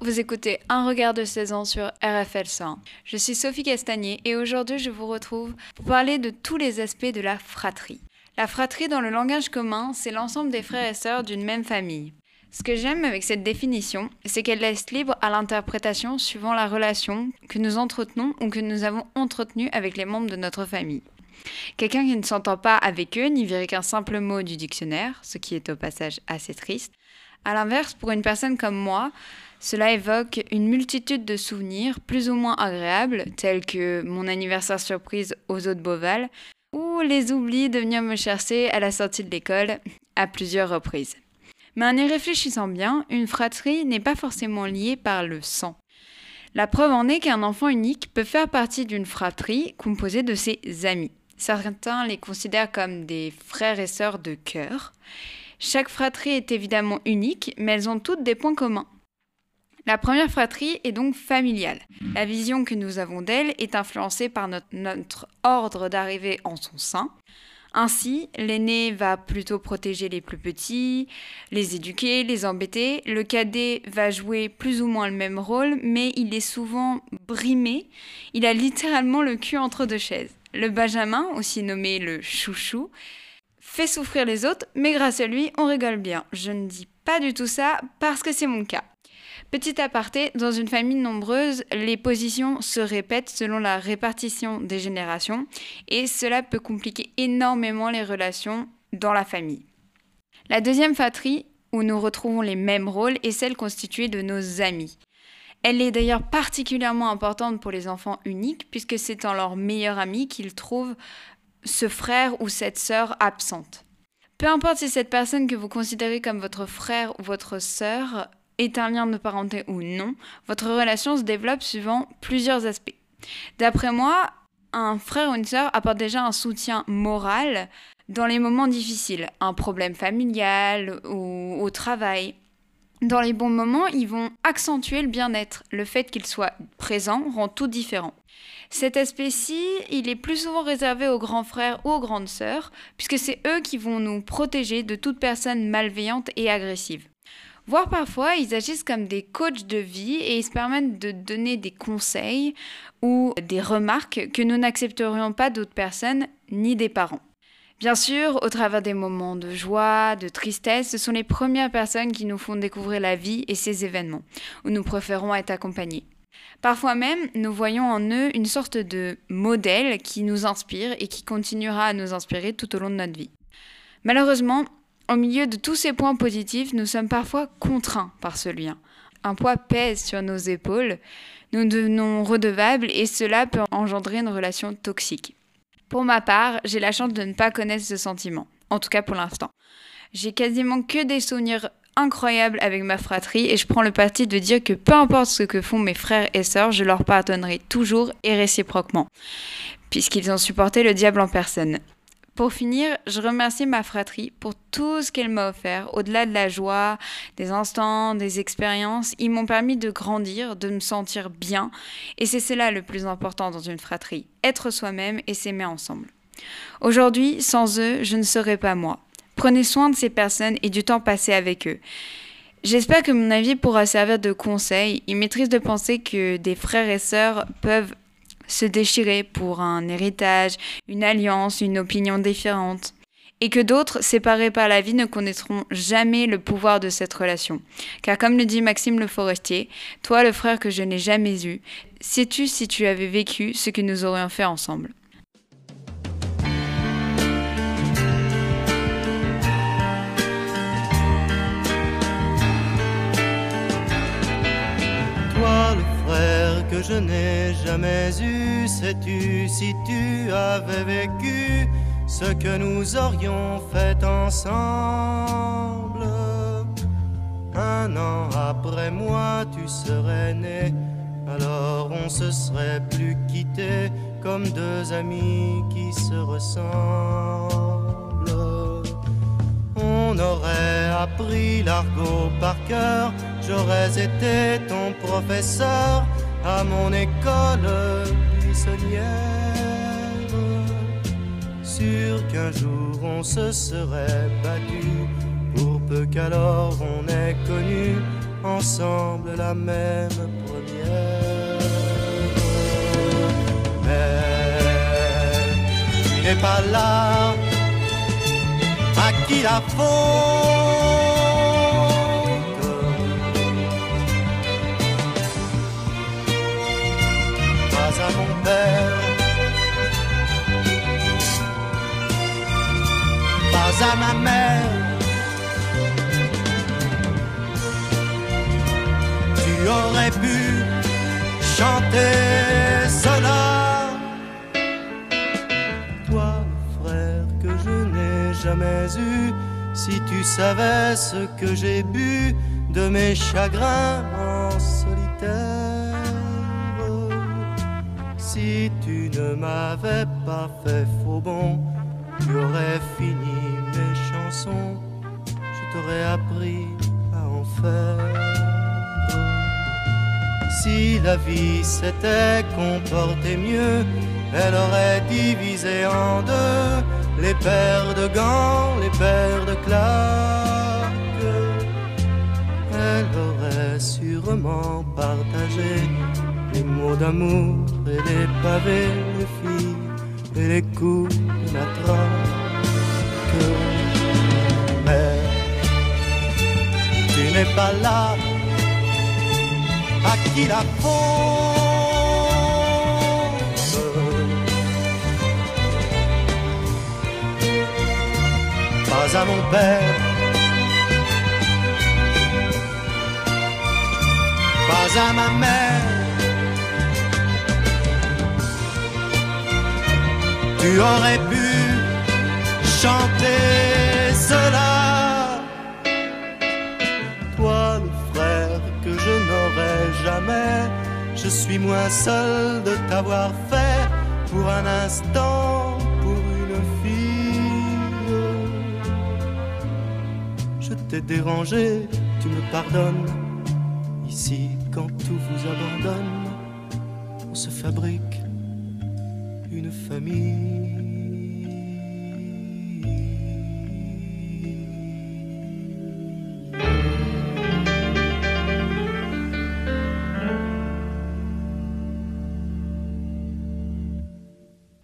vous écoutez Un regard de 16 ans sur RFL 100. Je suis Sophie Castagnier et aujourd'hui je vous retrouve pour parler de tous les aspects de la fratrie. La fratrie dans le langage commun, c'est l'ensemble des frères et sœurs d'une même famille. Ce que j'aime avec cette définition, c'est qu'elle laisse libre à l'interprétation suivant la relation que nous entretenons ou que nous avons entretenue avec les membres de notre famille. Quelqu'un qui ne s'entend pas avec eux n'y verrait qu'un simple mot du dictionnaire, ce qui est au passage assez triste. A l'inverse, pour une personne comme moi, cela évoque une multitude de souvenirs plus ou moins agréables, tels que mon anniversaire surprise aux eaux de Beauval, ou les oublis de venir me chercher à la sortie de l'école à plusieurs reprises. Mais en y réfléchissant bien, une fratrie n'est pas forcément liée par le sang. La preuve en est qu'un enfant unique peut faire partie d'une fratrie composée de ses amis. Certains les considèrent comme des frères et sœurs de cœur. Chaque fratrie est évidemment unique, mais elles ont toutes des points communs. La première fratrie est donc familiale. La vision que nous avons d'elle est influencée par notre, ordre d'arrivée en son sein. Ainsi, l'aîné va plutôt protéger les plus petits, les éduquer, les embêter. Le cadet va jouer plus ou moins le même rôle, mais il est souvent brimé. Il a littéralement le cul entre deux chaises. Le Benjamin, aussi nommé le chouchou, fait souffrir les autres, mais grâce à lui, on rigole bien. Je ne dis pas du tout ça parce que c'est mon cas. Petit aparté, dans une famille nombreuse, les positions se répètent selon la répartition des générations et cela peut compliquer énormément les relations dans la famille. La deuxième fratrie, où nous retrouvons les mêmes rôles, est celle constituée de nos amis. Elle est d'ailleurs particulièrement importante pour les enfants uniques puisque c'est en leur meilleur ami qu'ils trouvent ce frère ou cette sœur absente. Peu importe si cette personne que vous considérez comme votre frère ou votre sœur est un lien de parenté ou non, votre relation se développe suivant plusieurs aspects. D'après moi, un frère ou une sœur apporte déjà un soutien moral dans les moments difficiles, un problème familial ou au travail. Dans les bons moments, ils vont accentuer le bien-être. Le fait qu'ils soient présents rend tout différent. Cet aspect-ci, il est plus souvent réservé aux grands frères ou aux grandes sœurs, puisque c'est eux qui vont nous protéger de toute personne malveillante et agressive. Voire parfois, ils agissent comme des coachs de vie et ils se permettent de donner des conseils ou des remarques que nous n'accepterions pas d'autres personnes ni des parents. Bien sûr, au travers des moments de joie, de tristesse, ce sont les premières personnes qui nous font découvrir la vie et ses événements, où nous préférons être accompagnés. Parfois même, nous voyons en eux une sorte de modèle qui nous inspire et qui continuera à nous inspirer tout au long de notre vie. Malheureusement, au milieu de tous ces points positifs, nous sommes parfois contraints par ce lien. Un poids pèse sur nos épaules, nous devenons redevables et cela peut engendrer une relation toxique. Pour ma part, j'ai la chance de ne pas connaître ce sentiment, en tout cas pour l'instant. J'ai quasiment que des souvenirs incroyables avec ma fratrie et je prends le parti de dire que peu importe ce que font mes frères et sœurs, je leur pardonnerai toujours et réciproquement, puisqu'ils ont supporté le diable en personne. Pour finir, je remercie ma fratrie pour tout ce qu'elle m'a offert. Au-delà de la joie, des instants, des expériences, ils m'ont permis de grandir, de me sentir bien. Et c'est cela le plus important dans une fratrie, être soi-même et s'aimer ensemble. Aujourd'hui, sans eux, je ne serais pas moi. Prenez soin de ces personnes et du temps passé avec eux. J'espère que mon avis pourra servir de conseil. Il m'est de penser que des frères et sœurs peuvent se déchirer pour un héritage, une alliance, une opinion différente. Et que d'autres, séparés par la vie, ne connaîtront jamais le pouvoir de cette relation. Car comme le dit Maxime Le Forestier, toi le frère que je n'ai jamais eu, sais-tu si tu avais vécu ce que nous aurions fait ensemble? Je n'ai jamais eu. Sais-tu si tu avais vécu ce que nous aurions fait ensemble? Un an après moi, tu serais né. Alors on se serait plus quitté comme deux amis qui se ressemblent. On aurait appris l'argot par cœur, j'aurais été ton professeur à mon école buissonnière. Sûr qu'un jour on se serait battu, pour peu qu'alors on ait connu ensemble la même première. Mais pas là, à qui la faute? Ma mère. tu aurais pu chanter cela. Toi, frère, que je n'ai jamais eu, si tu savais ce que j'ai bu de mes chagrins en solitaire. Si tu ne m'avais pas fait faux bon, tu aurais fini mes chansons, je t'aurais appris à en faire. Si la vie s'était comportée mieux, elle aurait divisé en deux les paires de gants, les paires de claques. Elle aurait sûrement partagé les mots d'amour et les pavés, les filles et les coups de matraque. Mais tu n'es pas là à qui la faute Pas à mon père, pas à ma mère. Tu aurais pu chanter cela. jamais. Je suis moins seul de t'avoir fait pour un instant, pour une fille. Je t'ai dérangé, tu me pardonnes. Ici, quand tout vous abandonne, on se fabrique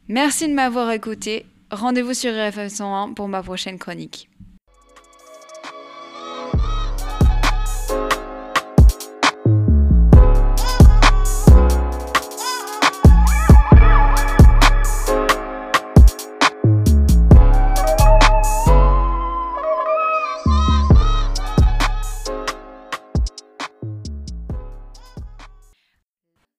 Merci de m'avoir écouté. Rendez-vous sur RFM 101 pour ma prochaine chronique.